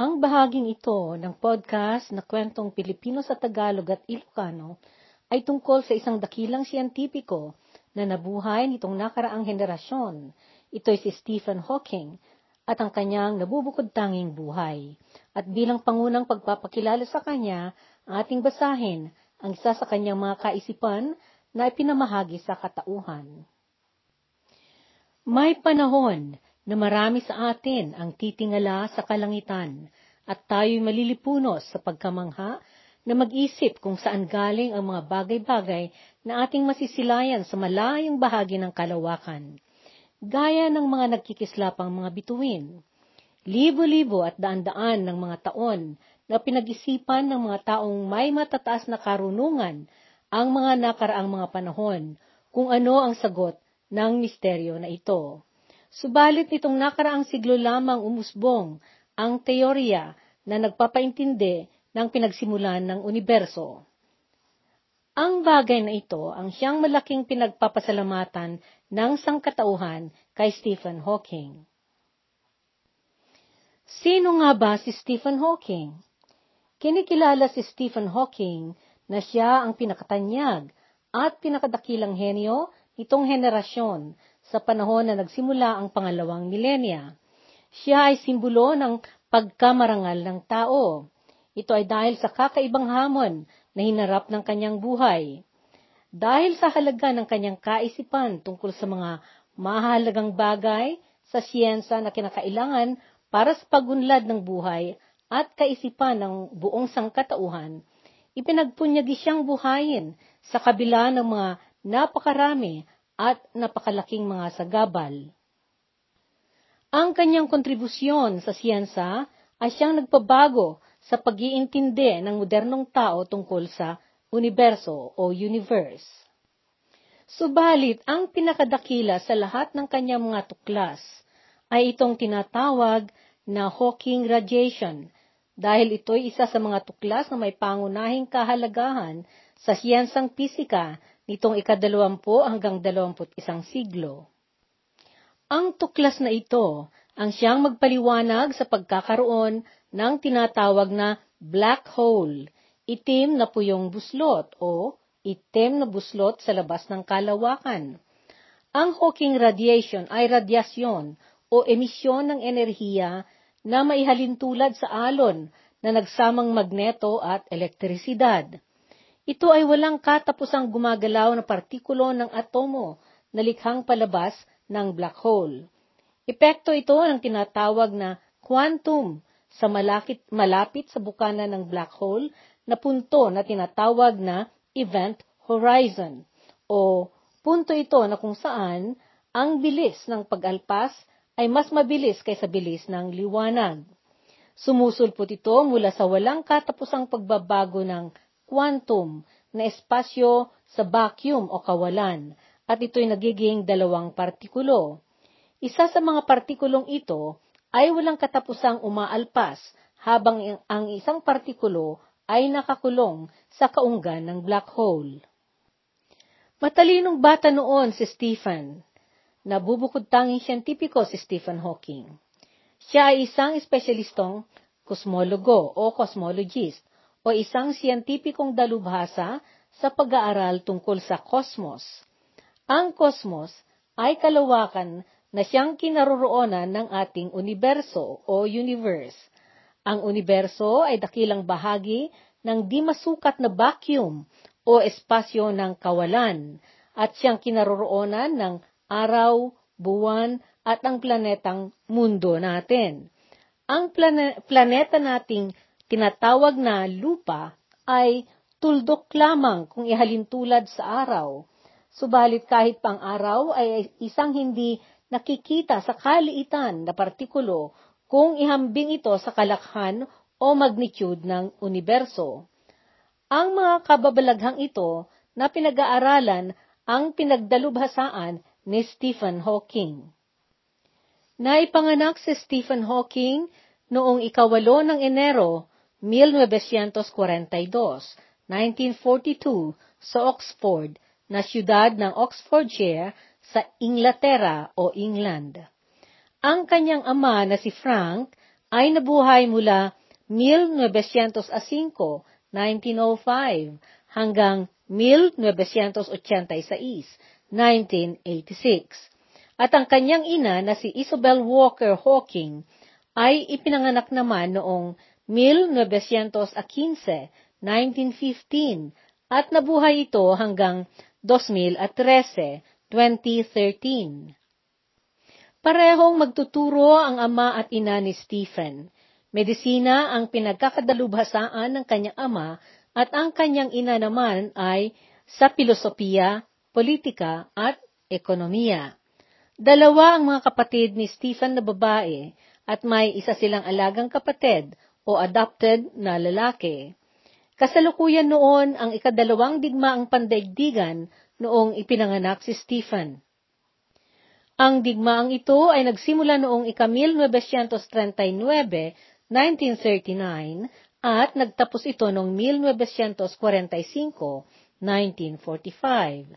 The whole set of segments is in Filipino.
Ang bahaging ito ng podcast na kwentong Pilipino sa Tagalog at Ilocano ay tungkol sa isang dakilang siyentipiko na nabuhay nitong nakaraang henerasyon. Ito'y si Stephen Hawking at ang kanyang nabubukod tanging buhay. At bilang pangunang pagpapakilala sa kanya, ating basahin ang isa sa kanyang mga kaisipan na ipinamahagi sa katauhan. May panahon na marami sa atin ang titingala sa kalangitan at tayo'y malilipunos sa pagkamangha na mag-isip kung saan galing ang mga bagay-bagay na ating masisilayan sa malayong bahagi ng kalawakan. Gaya ng mga nagkikislapang mga bituin. Libo-libo at daan-daan ng mga taon na pinag-isipan ng mga taong may matataas na karunungan ang mga nakaraang mga panahon kung ano ang sagot ng misteryo na ito. Subalit nitong nakaraang siglo lamang umusbong ang teorya na nagpapaintindi ng pinagsimulan ng universo. Ang bagay na ito ang siyang malaking pinagpapasalamatan ng sangkatauhan kay Stephen Hawking. Sino nga ba si Stephen Hawking? Kinikilala si Stephen Hawking na siya ang pinakatanyag at pinakadakilang henyo nitong henerasyon sa panahon na nagsimula ang pangalawang milenya. Siya ay simbolo ng pagkamarangal ng tao. Ito ay dahil sa kakaibang hamon na hinarap ng kanyang buhay. Dahil sa halaga ng kanyang kaisipan tungkol sa mga mahalagang bagay sa siyensa na kinakailangan para sa pagunlad ng buhay at kaisipan ng buong sangkatauhan, ipinagpunyagi siyang buhayin sa kabila ng mga napakarami at napakalaking mga sagabal. Ang kanyang kontribusyon sa siyensa ay siyang nagpabago sa pag-iintindi ng modernong tao tungkol sa universo o universe. Subalit, ang pinakadakila sa lahat ng kanyang mga tuklas ay itong tinatawag na Hawking radiation dahil ito'y isa sa mga tuklas na may pangunahing kahalagahan sa siyensang pisika nitong ikadalawampu hanggang dalawamput isang siglo. Ang tuklas na ito ang siyang magpaliwanag sa pagkakaroon ng tinatawag na black hole, itim na puyong buslot o itim na buslot sa labas ng kalawakan. Ang Hawking radiation ay radyasyon o emisyon ng enerhiya na maihalintulad sa alon na nagsamang magneto at elektrisidad. Ito ay walang katapusang gumagalaw na partikulo ng atomo na likhang palabas ng black hole. Epekto ito ng tinatawag na quantum sa malapit, malapit sa bukana ng black hole na punto na tinatawag na event horizon o punto ito na kung saan ang bilis ng pag-alpas ay mas mabilis kaysa bilis ng liwanag. Sumusulpot ito mula sa walang katapusang pagbabago ng quantum na espasyo sa vacuum o kawalan at ito'y nagiging dalawang partikulo. Isa sa mga partikulong ito ay walang katapusang umaalpas habang ang isang partikulo ay nakakulong sa kaunggan ng black hole. Matalinong bata noon si Stephen. Nabubukod tanging siyentipiko si Stephen Hawking. Siya ay isang espesyalistong kosmologo o cosmologist o isang siyentipikong dalubhasa sa pag-aaral tungkol sa kosmos. Ang kosmos ay kalawakan na siyang kinaroroonan ng ating universo o universe. Ang universo ay dakilang bahagi ng di masukat na vacuum o espasyo ng kawalan at siyang kinaroroonan ng araw, buwan at ang planetang mundo natin. Ang plane- planeta nating tinatawag na lupa ay tuldok lamang kung ihalintulad sa araw. Subalit kahit pang araw ay isang hindi nakikita sa kaliitan na partikulo kung ihambing ito sa kalakhan o magnitude ng universo. Ang mga kababalaghang ito na pinag-aaralan ang pinagdalubhasaan ni Stephen Hawking. Naipanganak si Stephen Hawking noong ikawalo ng Enero 1942, 1942 sa Oxford na siyudad ng Oxfordshire sa Inglaterra o England. Ang kanyang ama na si Frank ay nabuhay mula 1905, 1905 hanggang 1986, 1986. At ang kanyang ina na si Isabel Walker Hawking ay ipinanganak naman noong 1915, 1915 at nabuhay ito hanggang 2013, 2013. Parehong magtuturo ang ama at ina ni Stephen. Medisina ang pinagkakadalubhasaan ng kanyang ama at ang kanyang ina naman ay sa filosofiya, politika at ekonomiya. Dalawa ang mga kapatid ni Stephen na babae at may isa silang alagang kapatid o adopted na lalaki. Kasalukuyan noon ang ikadalawang digmaang pandaigdigan noong ipinanganak si Stephen. Ang digmaang ito ay nagsimula noong ika-1939, 1939, at nagtapos ito noong 1945, 1945.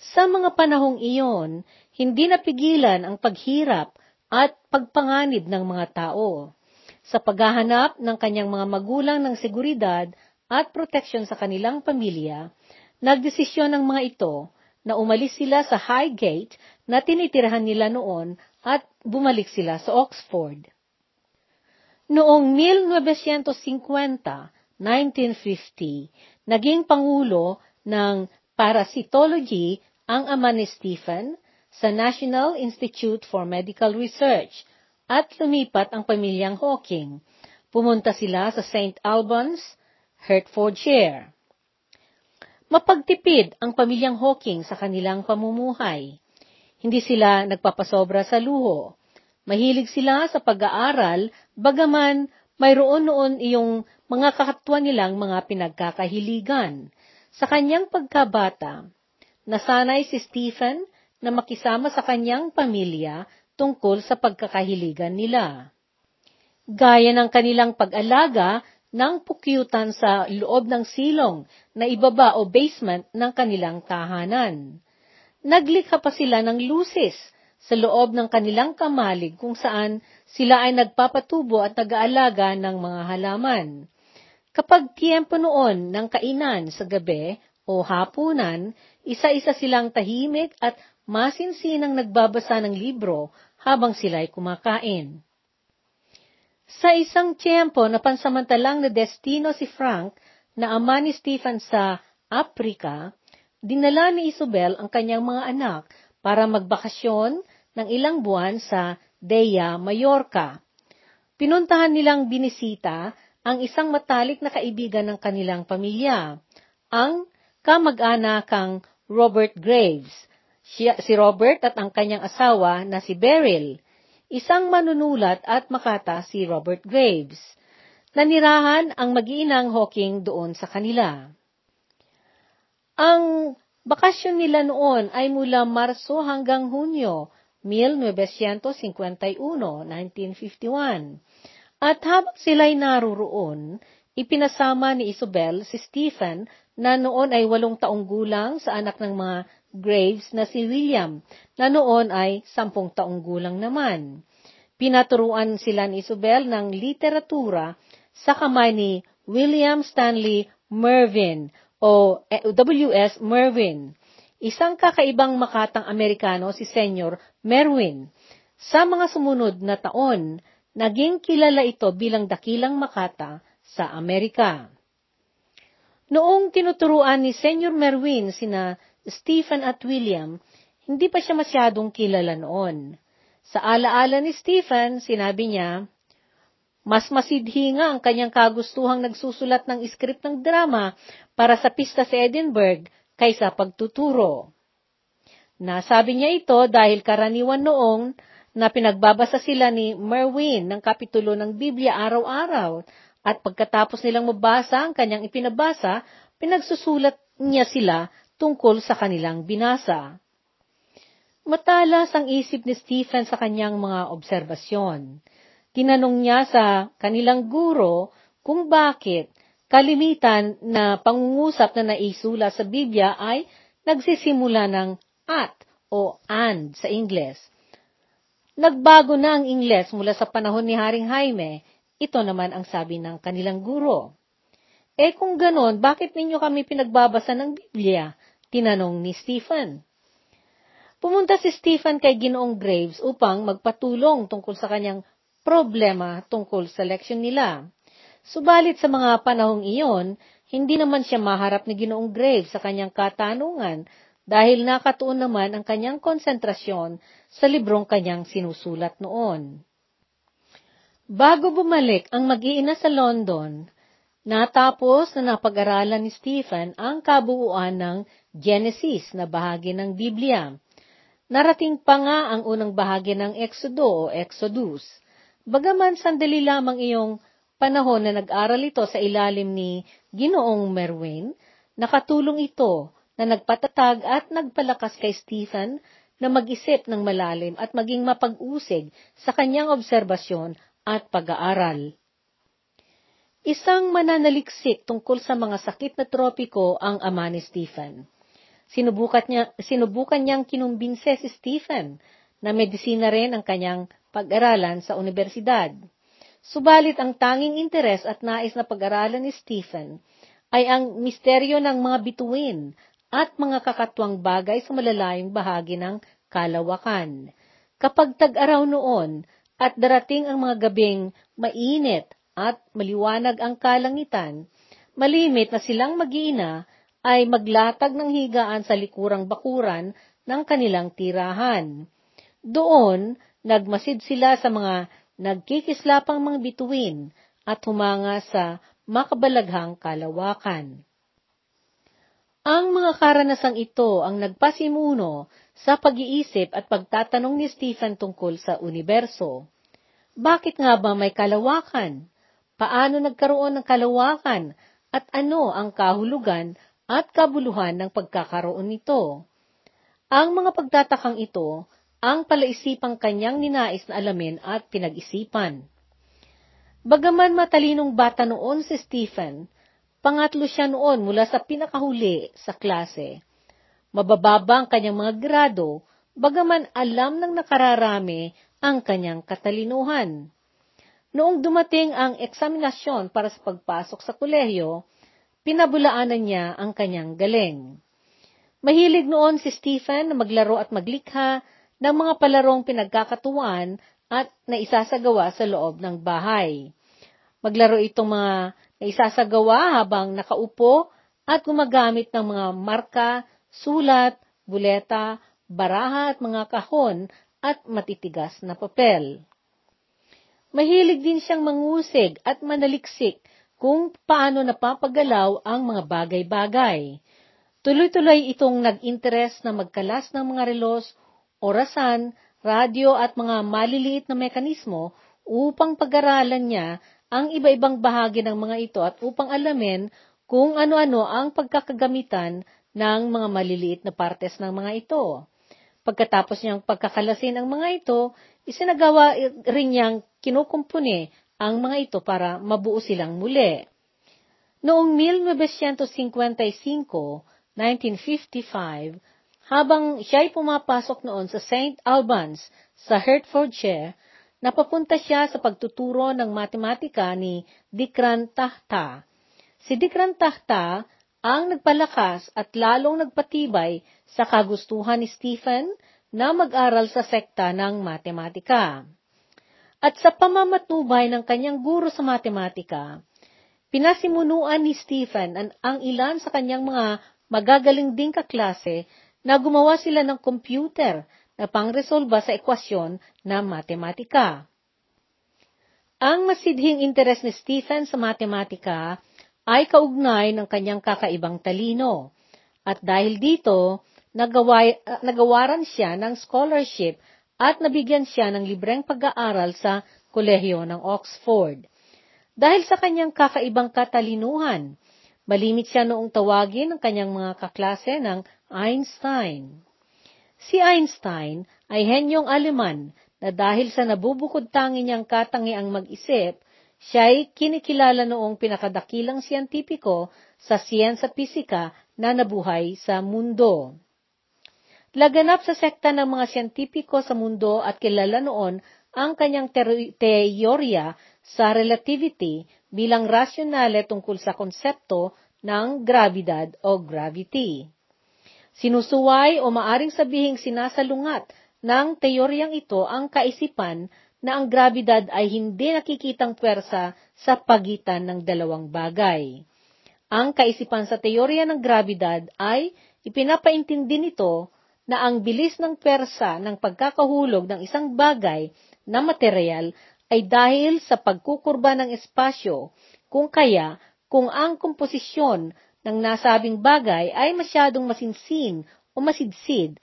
Sa mga panahong iyon, hindi napigilan ang paghirap at pagpanganib ng mga tao. Sa paghahanap ng kanyang mga magulang ng seguridad at proteksyon sa kanilang pamilya, nagdesisyon ng mga ito na umalis sila sa Highgate na tinitirahan nila noon at bumalik sila sa Oxford. Noong 1950, 1950, naging pangulo ng parasitology ang ama ni Stephen sa National Institute for Medical Research at lumipat ang pamilyang Hawking. Pumunta sila sa St. Albans, Hertfordshire. Mapagtipid ang pamilyang Hawking sa kanilang pamumuhay. Hindi sila nagpapasobra sa luho. Mahilig sila sa pag-aaral, bagaman mayroon noon iyong mga kakatwa nilang mga pinagkakahiligan. Sa kanyang pagkabata, nasanay si Stephen na makisama sa kanyang pamilya tungkol sa pagkakahiligan nila. Gaya ng kanilang pag-alaga ng pukyutan sa loob ng silong na ibaba o basement ng kanilang tahanan. Naglikha pa sila ng lusis sa loob ng kanilang kamalig kung saan sila ay nagpapatubo at nag-aalaga ng mga halaman. Kapag tiyempo noon ng kainan sa gabi o hapunan, isa-isa silang tahimik at masinsinang nagbabasa ng libro habang sila ay kumakain. Sa isang tiyempo na pansamantalang na destino si Frank na ama ni Stephen sa Africa, dinala ni Isabel ang kanyang mga anak para magbakasyon ng ilang buwan sa Dea, Mallorca. Pinuntahan nilang binisita ang isang matalik na kaibigan ng kanilang pamilya, ang kamag-anakang Robert Graves. Si Robert at ang kanyang asawa na si Beryl isang manunulat at makata si Robert Graves. Nanirahan ang mag-iinang Hawking doon sa kanila. Ang bakasyon nila noon ay mula Marso hanggang Hunyo, 1951, 1951. At habang sila'y naruroon, ipinasama ni Isabel si Stephen na noon ay walong taong gulang sa anak ng mga Graves na si William, na noon ay sampung taong gulang naman. Pinaturuan sila ni Isabel ng literatura sa kamay ni William Stanley Mervyn o W.S. Mervyn, isang kakaibang makatang Amerikano si Senyor Merwin. Sa mga sumunod na taon, naging kilala ito bilang dakilang makata sa Amerika. Noong tinuturuan ni Senyor Merwin sina Stephen at William, hindi pa siya masyadong kilala noon. Sa alaala ni Stephen, sinabi niya, mas masidhi nga ang kanyang kagustuhang nagsusulat ng script ng drama para sa pista sa Edinburgh kaysa pagtuturo. Nasabi niya ito dahil karaniwan noong na pinagbabasa sila ni Merwin ng kapitulo ng Biblia araw-araw at pagkatapos nilang mabasa ang kanyang ipinabasa, pinagsusulat niya sila tungkol sa kanilang binasa. Matalas ang isip ni Stephen sa kanyang mga obserbasyon. Tinanong niya sa kanilang guro kung bakit kalimitan na pangungusap na naisula sa Biblia ay nagsisimula ng at o and sa Ingles. Nagbago na ang Ingles mula sa panahon ni Haring Jaime Ito naman ang sabi ng kanilang guro. Eh kung ganon, bakit ninyo kami pinagbabasa ng Biblia? Tinanong ni Stephen. Pumunta si Stephen kay Ginoong Graves upang magpatulong tungkol sa kanyang problema tungkol sa leksyon nila. Subalit sa mga panahong iyon, hindi naman siya maharap ni Ginoong Graves sa kanyang katanungan dahil nakatuon naman ang kanyang konsentrasyon sa librong kanyang sinusulat noon. Bago bumalik ang mag-iina sa London, natapos na napag-aralan ni Stephen ang kabuuan ng Genesis na bahagi ng Biblia. Narating pa nga ang unang bahagi ng Exodo o Exodus. Bagaman sandali lamang iyong panahon na nag-aral ito sa ilalim ni Ginoong Merwin, nakatulong ito na nagpatatag at nagpalakas kay Stephen na mag-isip ng malalim at maging mapag-usig sa kanyang obserbasyon at pag-aaral. Isang mananaliksik tungkol sa mga sakit na tropiko ang ama ni Stephen. Sinubukan, niya, sinubukan niyang kinumbinse si Stephen na medisina rin ang kanyang pag-aralan sa universidad. Subalit ang tanging interes at nais na pag-aralan ni Stephen ay ang misteryo ng mga bituin at mga kakatwang bagay sa malalayong bahagi ng kalawakan. Kapag tag-araw noon, at darating ang mga gabing mainit at maliwanag ang kalangitan, malimit na silang mag-iina ay maglatag ng higaan sa likurang bakuran ng kanilang tirahan. Doon, nagmasid sila sa mga nagkikislapang mga bituin at humanga sa makabalaghang kalawakan. Ang mga karanasang ito ang nagpasimuno sa pag-iisip at pagtatanong ni Stephen tungkol sa universo. Bakit nga ba may kalawakan? Paano nagkaroon ng kalawakan? At ano ang kahulugan at kabuluhan ng pagkakaroon nito? Ang mga pagtatakang ito ang palaisipang kanyang ninais na alamin at pinag-isipan. Bagaman matalinong bata noon si Stephen, Pangatlo siya noon mula sa pinakahuli sa klase. Mabababa ang kanyang mga grado, bagaman alam ng nakararami ang kanyang katalinuhan. Noong dumating ang eksaminasyon para sa pagpasok sa kolehiyo, pinabulaanan niya ang kanyang galing. Mahilig noon si Stephen na maglaro at maglikha ng mga palarong pinagkakatuwaan at naisasagawa sa loob ng bahay. Maglaro itong mga na isasagawa habang nakaupo at gumagamit ng mga marka, sulat, buleta, baraha at mga kahon at matitigas na papel. Mahilig din siyang mangusig at manaliksik kung paano napapagalaw ang mga bagay-bagay. Tuloy-tuloy itong nag-interes na magkalas ng mga relos, orasan, radyo at mga maliliit na mekanismo upang pag-aralan niya ang iba-ibang bahagi ng mga ito at upang alamin kung ano-ano ang pagkakagamitan ng mga maliliit na partes ng mga ito. Pagkatapos niyang pagkakalasin ang mga ito, isinagawa rin niyang kinukumpune ang mga ito para mabuo silang muli. Noong 1955, 1955, habang siya'y pumapasok noon sa St. Albans sa Hertfordshire, napapunta siya sa pagtuturo ng matematika ni Dikran Tahta. Si Dikran Tahta ang nagpalakas at lalong nagpatibay sa kagustuhan ni Stephen na mag-aral sa sekta ng matematika. At sa pamamatubay ng kanyang guro sa matematika, pinasimunuan ni Stephen ang, ang ilan sa kanyang mga magagaling ding kaklase na gumawa sila ng computer na pangresolba sa ekwasyon na matematika. Ang masidhing interes ni Stephen sa matematika ay kaugnay ng kanyang kakaibang talino. At dahil dito, nagaway, uh, nagawaran siya ng scholarship at nabigyan siya ng libreng pag-aaral sa kolehiyo ng Oxford. Dahil sa kanyang kakaibang katalinuhan, malimit siya noong tawagin ng kanyang mga kaklase ng Einstein. Si Einstein ay henyong Aleman na dahil sa nabubukod tangi niyang katangiang mag-isip, siya ay kinikilala noong pinakadakilang siyentipiko sa siyensa pisika na nabuhay sa mundo. Laganap sa sekta ng mga siyentipiko sa mundo at kilala noon ang kanyang teorya sa relativity bilang rasyonale tungkol sa konsepto ng grabidad o gravity. Sinusuway o maaring sabihing sinasalungat ng teoryang ito ang kaisipan na ang grabidad ay hindi nakikitang pwersa sa pagitan ng dalawang bagay. Ang kaisipan sa teorya ng grabidad ay ipinapaintindi nito na ang bilis ng pwersa ng pagkakahulog ng isang bagay na materyal ay dahil sa pagkukurba ng espasyo, kung kaya kung ang komposisyon ng nasabing bagay ay masyadong masinsin o masidsid,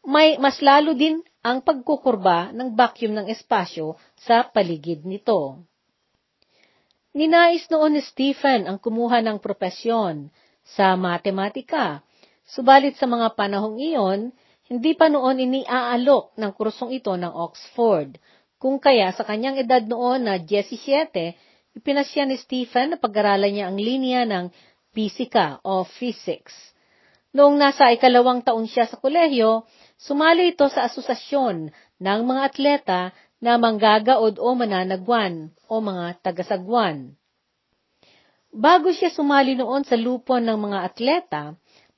may mas lalo din ang pagkukurba ng vacuum ng espasyo sa paligid nito. Ninais noon ni Stephen ang kumuha ng propesyon sa matematika, subalit sa mga panahong iyon, hindi pa noon iniaalok ng kursong ito ng Oxford, kung kaya sa kanyang edad noon na 17, ipinasya ni Stephen na pag-aralan niya ang linya ng pisika o physics. Noong nasa ikalawang taon siya sa kolehiyo, Sumali ito sa asosasyon ng mga atleta na manggagaod o mananagwan o mga tagasagwan. Bago siya sumali noon sa lupon ng mga atleta,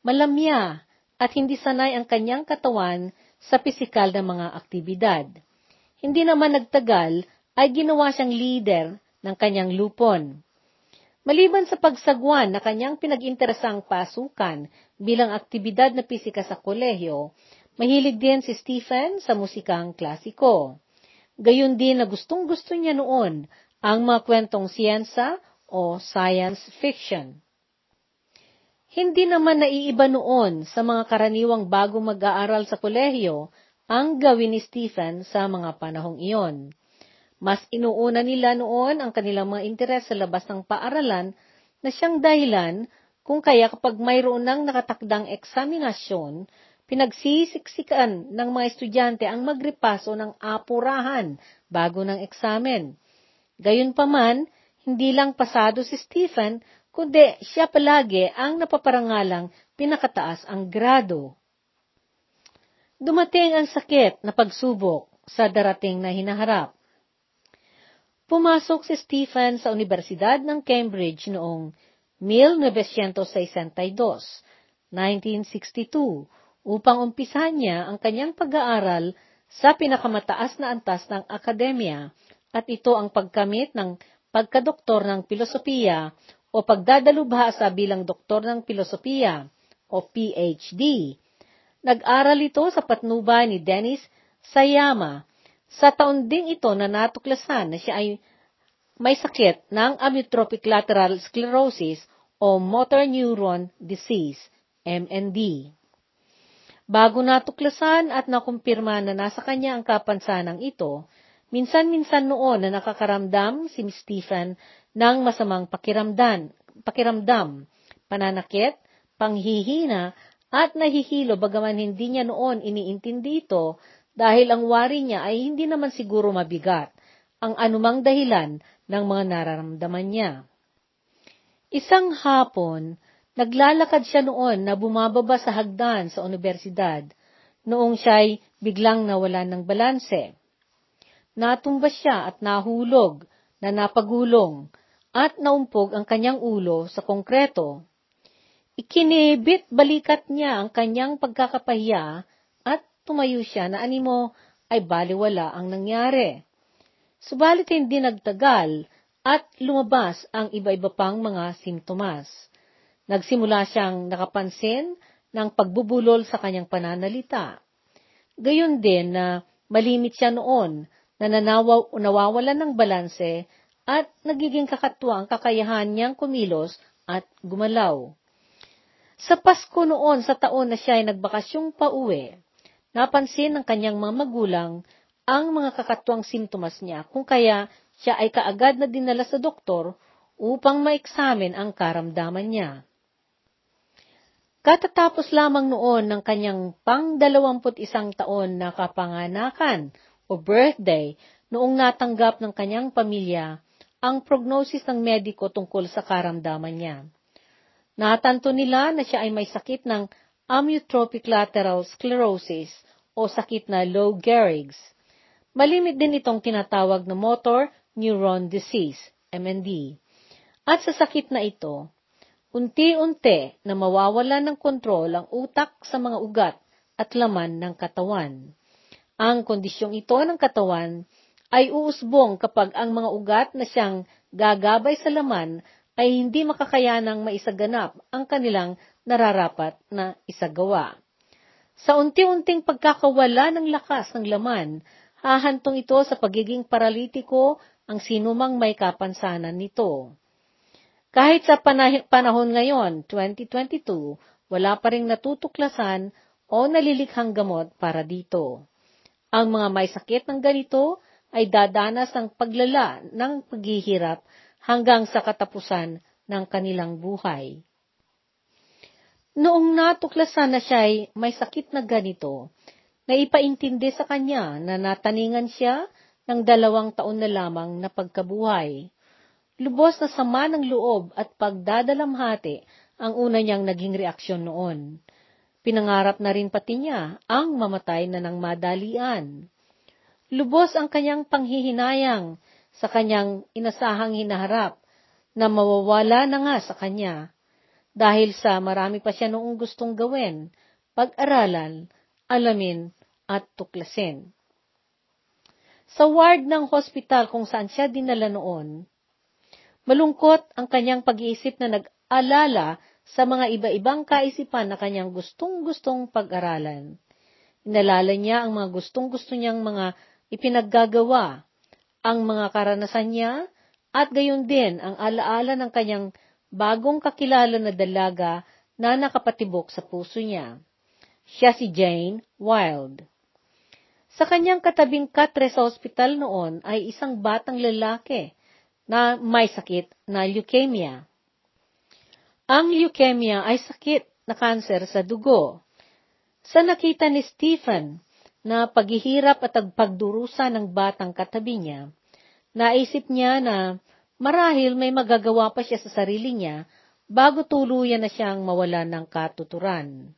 malamya at hindi sanay ang kanyang katawan sa pisikal na mga aktibidad. Hindi naman nagtagal ay ginawa siyang leader ng kanyang lupon. Maliban sa pagsagwan na kanyang pinag-interesang pasukan bilang aktibidad na pisika sa kolehiyo, Mahilig din si Stephen sa musikang klasiko. Gayun din na gustong-gusto niya noon ang mga kwentong siyensa o science fiction. Hindi naman naiiba noon sa mga karaniwang bagong mag-aaral sa kolehiyo ang gawin ni Stephen sa mga panahong iyon. Mas inuuna nila noon ang kanilang mga interes sa labas ng paaralan na siyang dahilan kung kaya kapag mayroon ng nakatakdang eksaminasyon, Pinagsisiksikan ng mga estudyante ang magrepaso ng apurahan bago ng eksamen. Gayunpaman, hindi lang pasado si Stephen, kundi siya palagi ang napaparangalang pinakataas ang grado. Dumating ang sakit na pagsubok sa darating na hinaharap. Pumasok si Stephen sa Universidad ng Cambridge noong 1962, 1962 upang umpisahan niya ang kanyang pag-aaral sa pinakamataas na antas ng akademya at ito ang pagkamit ng pagkadoktor ng pilosopiya o pagdadalubhasa bilang doktor ng pilosopiya o PhD. Nag-aral ito sa patnubay ni Dennis Sayama. Sa taon ding ito na natuklasan na siya ay may sakit ng amyotrophic lateral sclerosis o motor neuron disease, MND. Bago natuklasan at nakumpirma na nasa kanya ang kapansanang ito, minsan-minsan noon na nakakaramdam si Stephen ng masamang pakiramdam, pakiramdam, pananakit, panghihina, at nahihilo bagaman hindi niya noon iniintindi ito dahil ang wari niya ay hindi naman siguro mabigat ang anumang dahilan ng mga nararamdaman niya. Isang hapon, Naglalakad siya noon na bumababa sa hagdan sa universidad, noong siya'y biglang nawalan ng balanse. Natumba siya at nahulog, na napagulong, at naumpog ang kanyang ulo sa konkreto. Ikinibit balikat niya ang kanyang pagkakapahiya at tumayo siya na animo ay baliwala ang nangyari. Subalit hindi nagtagal at lumabas ang iba-iba pang mga simptomas. Nagsimula siyang nakapansin ng pagbubulol sa kanyang pananalita. Gayon din na malimit siya noon na nanawaw, nawawalan ng balanse at nagiging kakatwa ang kakayahan niyang kumilos at gumalaw. Sa Pasko noon sa taon na siya ay nagbakasyong pauwi, napansin ng kanyang mga magulang ang mga kakatwang simptomas niya kung kaya siya ay kaagad na dinala sa doktor upang maeksamin ang karamdaman niya. Katatapos lamang noon ng kanyang pang-dalawamput isang taon na kapanganakan o birthday noong natanggap ng kanyang pamilya ang prognosis ng mediko tungkol sa karamdaman niya. Natanto nila na siya ay may sakit ng amyotrophic lateral sclerosis o sakit na Lou Gehrig's. Malimit din itong tinatawag na motor neuron disease, MND. At sa sakit na ito, unti-unti na mawawala ng kontrol ang utak sa mga ugat at laman ng katawan. Ang kondisyong ito ng katawan ay uusbong kapag ang mga ugat na siyang gagabay sa laman ay hindi makakayanang maisaganap ang kanilang nararapat na isagawa. Sa unti-unting pagkakawala ng lakas ng laman, hahantong ito sa pagiging paralitiko ang sinumang may kapansanan nito. Kahit sa panahon ngayon, 2022, wala pa ring natutuklasan o nalilikhang gamot para dito. Ang mga may sakit ng ganito ay dadanas ng paglala ng paghihirap hanggang sa katapusan ng kanilang buhay. Noong natuklasan na siya ay may sakit na ganito, naipaintindi sa kanya na nataningan siya ng dalawang taon na lamang na pagkabuhay. Lubos na sama ng loob at pagdadalamhati ang una niyang naging reaksyon noon. Pinangarap na rin pati niya ang mamatay na ng madalian. Lubos ang kanyang panghihinayang sa kanyang inasahang hinaharap na mawawala na nga sa kanya dahil sa marami pa siya noong gustong gawin, pag-aralan, alamin at tuklasin. Sa ward ng hospital kung saan siya dinala noon, malungkot ang kanyang pag-iisip na nag-alala sa mga iba-ibang kaisipan na kanyang gustong-gustong pag-aralan. Inalala niya ang mga gustong-gusto niyang mga ipinaggagawa, ang mga karanasan niya, at gayon din ang alaala ng kanyang bagong kakilala na dalaga na nakapatibok sa puso niya. Siya si Jane Wild. Sa kanyang katabing katre sa ospital noon ay isang batang lalaki na may sakit na leukemia. Ang leukemia ay sakit na kanser sa dugo. Sa nakita ni Stephen, na paghihirap at pagdurusa ng batang katabi niya, naisip niya na marahil may magagawa pa siya sa sarili niya bago tuluyan na siyang mawala ng katuturan.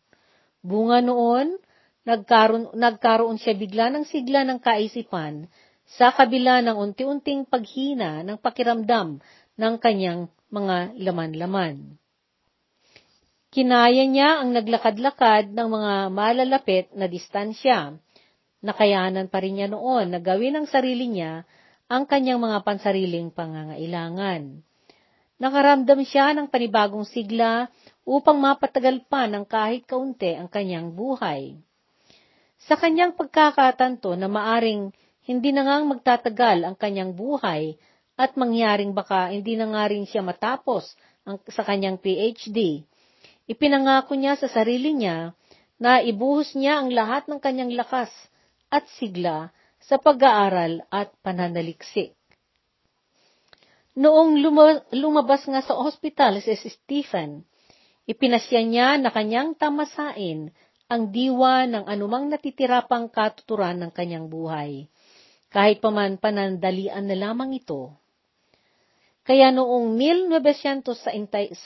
Bunga noon, nagkaroon, nagkaroon siya bigla ng sigla ng kaisipan sa kabila ng unti-unting paghina ng pakiramdam ng kanyang mga laman-laman. Kinaya niya ang naglakad-lakad ng mga malalapit na distansya Nakayanan pa rin niya noon na gawin ng sarili niya ang kanyang mga pansariling pangangailangan. Nakaramdam siya ng panibagong sigla upang mapatagal pa ng kahit kaunti ang kanyang buhay. Sa kanyang pagkakatanto na maaring hindi na ngang magtatagal ang kanyang buhay at mangyaring baka hindi na nga rin siya matapos ang, sa kanyang PhD, ipinangako niya sa sarili niya na ibuhos niya ang lahat ng kanyang lakas at sigla sa pag-aaral at pananaliksik. Noong lumabas nga sa ospital si Stephen, ipinasya niya na kanyang tamasain ang diwa ng anumang natitirapang katuturan ng kanyang buhay, kahit paman panandalian na lamang ito. Kaya noong 1965,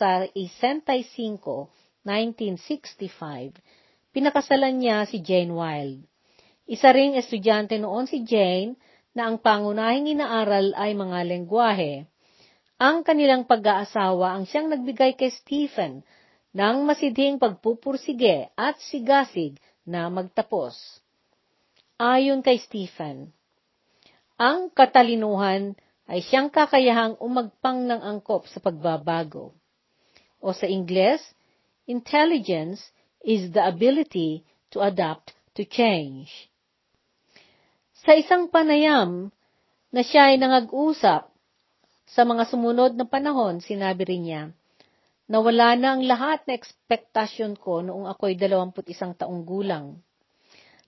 1965, pinakasalan niya si Jane Wilde isa ring estudyante noon si Jane na ang pangunahing inaaral ay mga lengguwahe. Ang kanilang pag-aasawa ang siyang nagbigay kay Stephen ng masidhing pagpupursige at sigasig na magtapos. Ayon kay Stephen, ang katalinuhan ay siyang kakayahang umagpang ng angkop sa pagbabago. O sa Ingles, intelligence is the ability to adapt to change. Sa isang panayam na siya ay nangag-usap sa mga sumunod na panahon, sinabi rin niya, Nawala na ang lahat na ekspektasyon ko noong ako'y 21 taong gulang.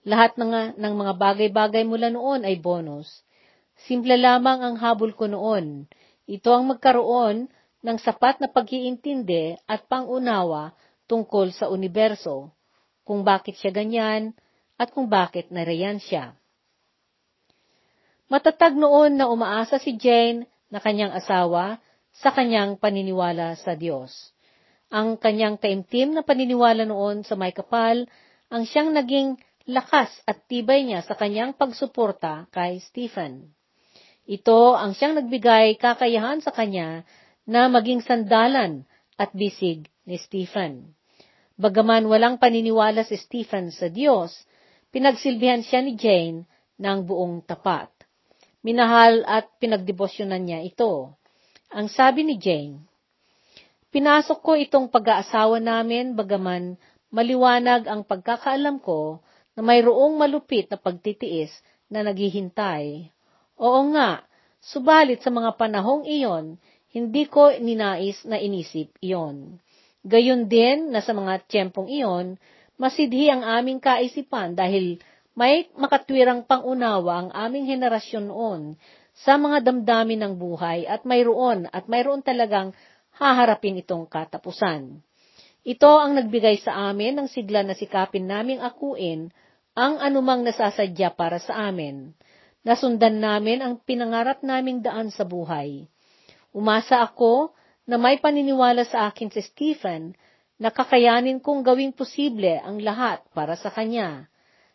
Lahat ng, ng mga bagay-bagay mula noon ay bonus. Simple lamang ang habol ko noon. Ito ang magkaroon ng sapat na pag-iintindi at pangunawa tungkol sa universo, kung bakit siya ganyan at kung bakit narayan siya. Matatag noon na umaasa si Jane na kanyang asawa sa kanyang paniniwala sa Diyos. Ang kanyang taimtim na paniniwala noon sa may kapal ang siyang naging lakas at tibay niya sa kanyang pagsuporta kay Stephen. Ito ang siyang nagbigay kakayahan sa kanya na maging sandalan at bisig ni Stephen. Bagaman walang paniniwala si Stephen sa Diyos, pinagsilbihan siya ni Jane ng buong tapat. Minahal at pinagdebosyonan niya ito. Ang sabi ni Jane, Pinasok ko itong pag-aasawa namin bagaman maliwanag ang pagkakaalam ko na mayroong malupit na pagtitiis na naghihintay. Oo nga, subalit sa mga panahong iyon, hindi ko ninais na inisip iyon. Gayon din na sa mga tiyempong iyon, masidhi ang aming kaisipan dahil may makatwirang pangunawa ang aming henerasyon noon sa mga damdamin ng buhay at mayroon at mayroon talagang haharapin itong katapusan. Ito ang nagbigay sa amin ng sigla na sikapin naming akuin ang anumang nasasadya para sa amin. Nasundan namin ang pinangarap naming daan sa buhay. Umasa ako na may paniniwala sa akin si Stephen na kakayanin kong gawing posible ang lahat para sa kanya.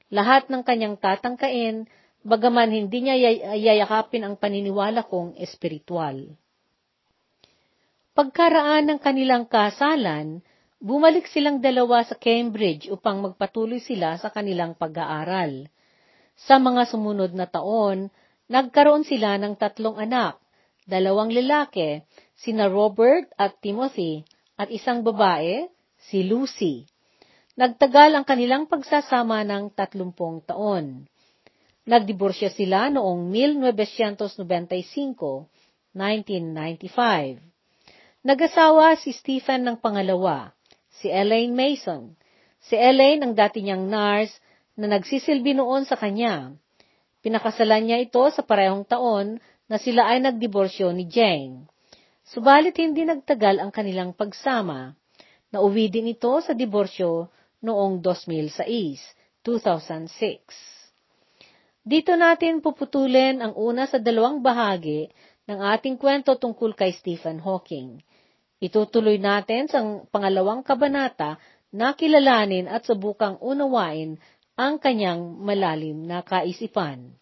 Lahat ng kanyang tatangkain, bagaman hindi niya yayakapin ang paniniwala kong espiritual. Pagkaraan ng kanilang kasalan, bumalik silang dalawa sa Cambridge upang magpatuloy sila sa kanilang pag-aaral. Sa mga sumunod na taon, nagkaroon sila ng tatlong anak, dalawang lalaki, sina Robert at Timothy, at isang babae, si Lucy. Nagtagal ang kanilang pagsasama ng tatlumpong taon. Nagdiborsya sila noong 1995, 1995. Nag-asawa si Stephen ng pangalawa, si Elaine Mason. Si Elaine ang dati niyang nurse na nagsisilbi noon sa kanya. Pinakasalan niya ito sa parehong taon na sila ay nagdiborsyo ni Jane. Subalit hindi nagtagal ang kanilang pagsama. Nauwi din ito sa diborsyo noong 2006, 2006. Dito natin puputulin ang una sa dalawang bahagi ng ating kwento tungkol kay Stephen Hawking. Itutuloy natin sa pangalawang kabanata na kilalanin at subukang unawain ang kanyang malalim na kaisipan.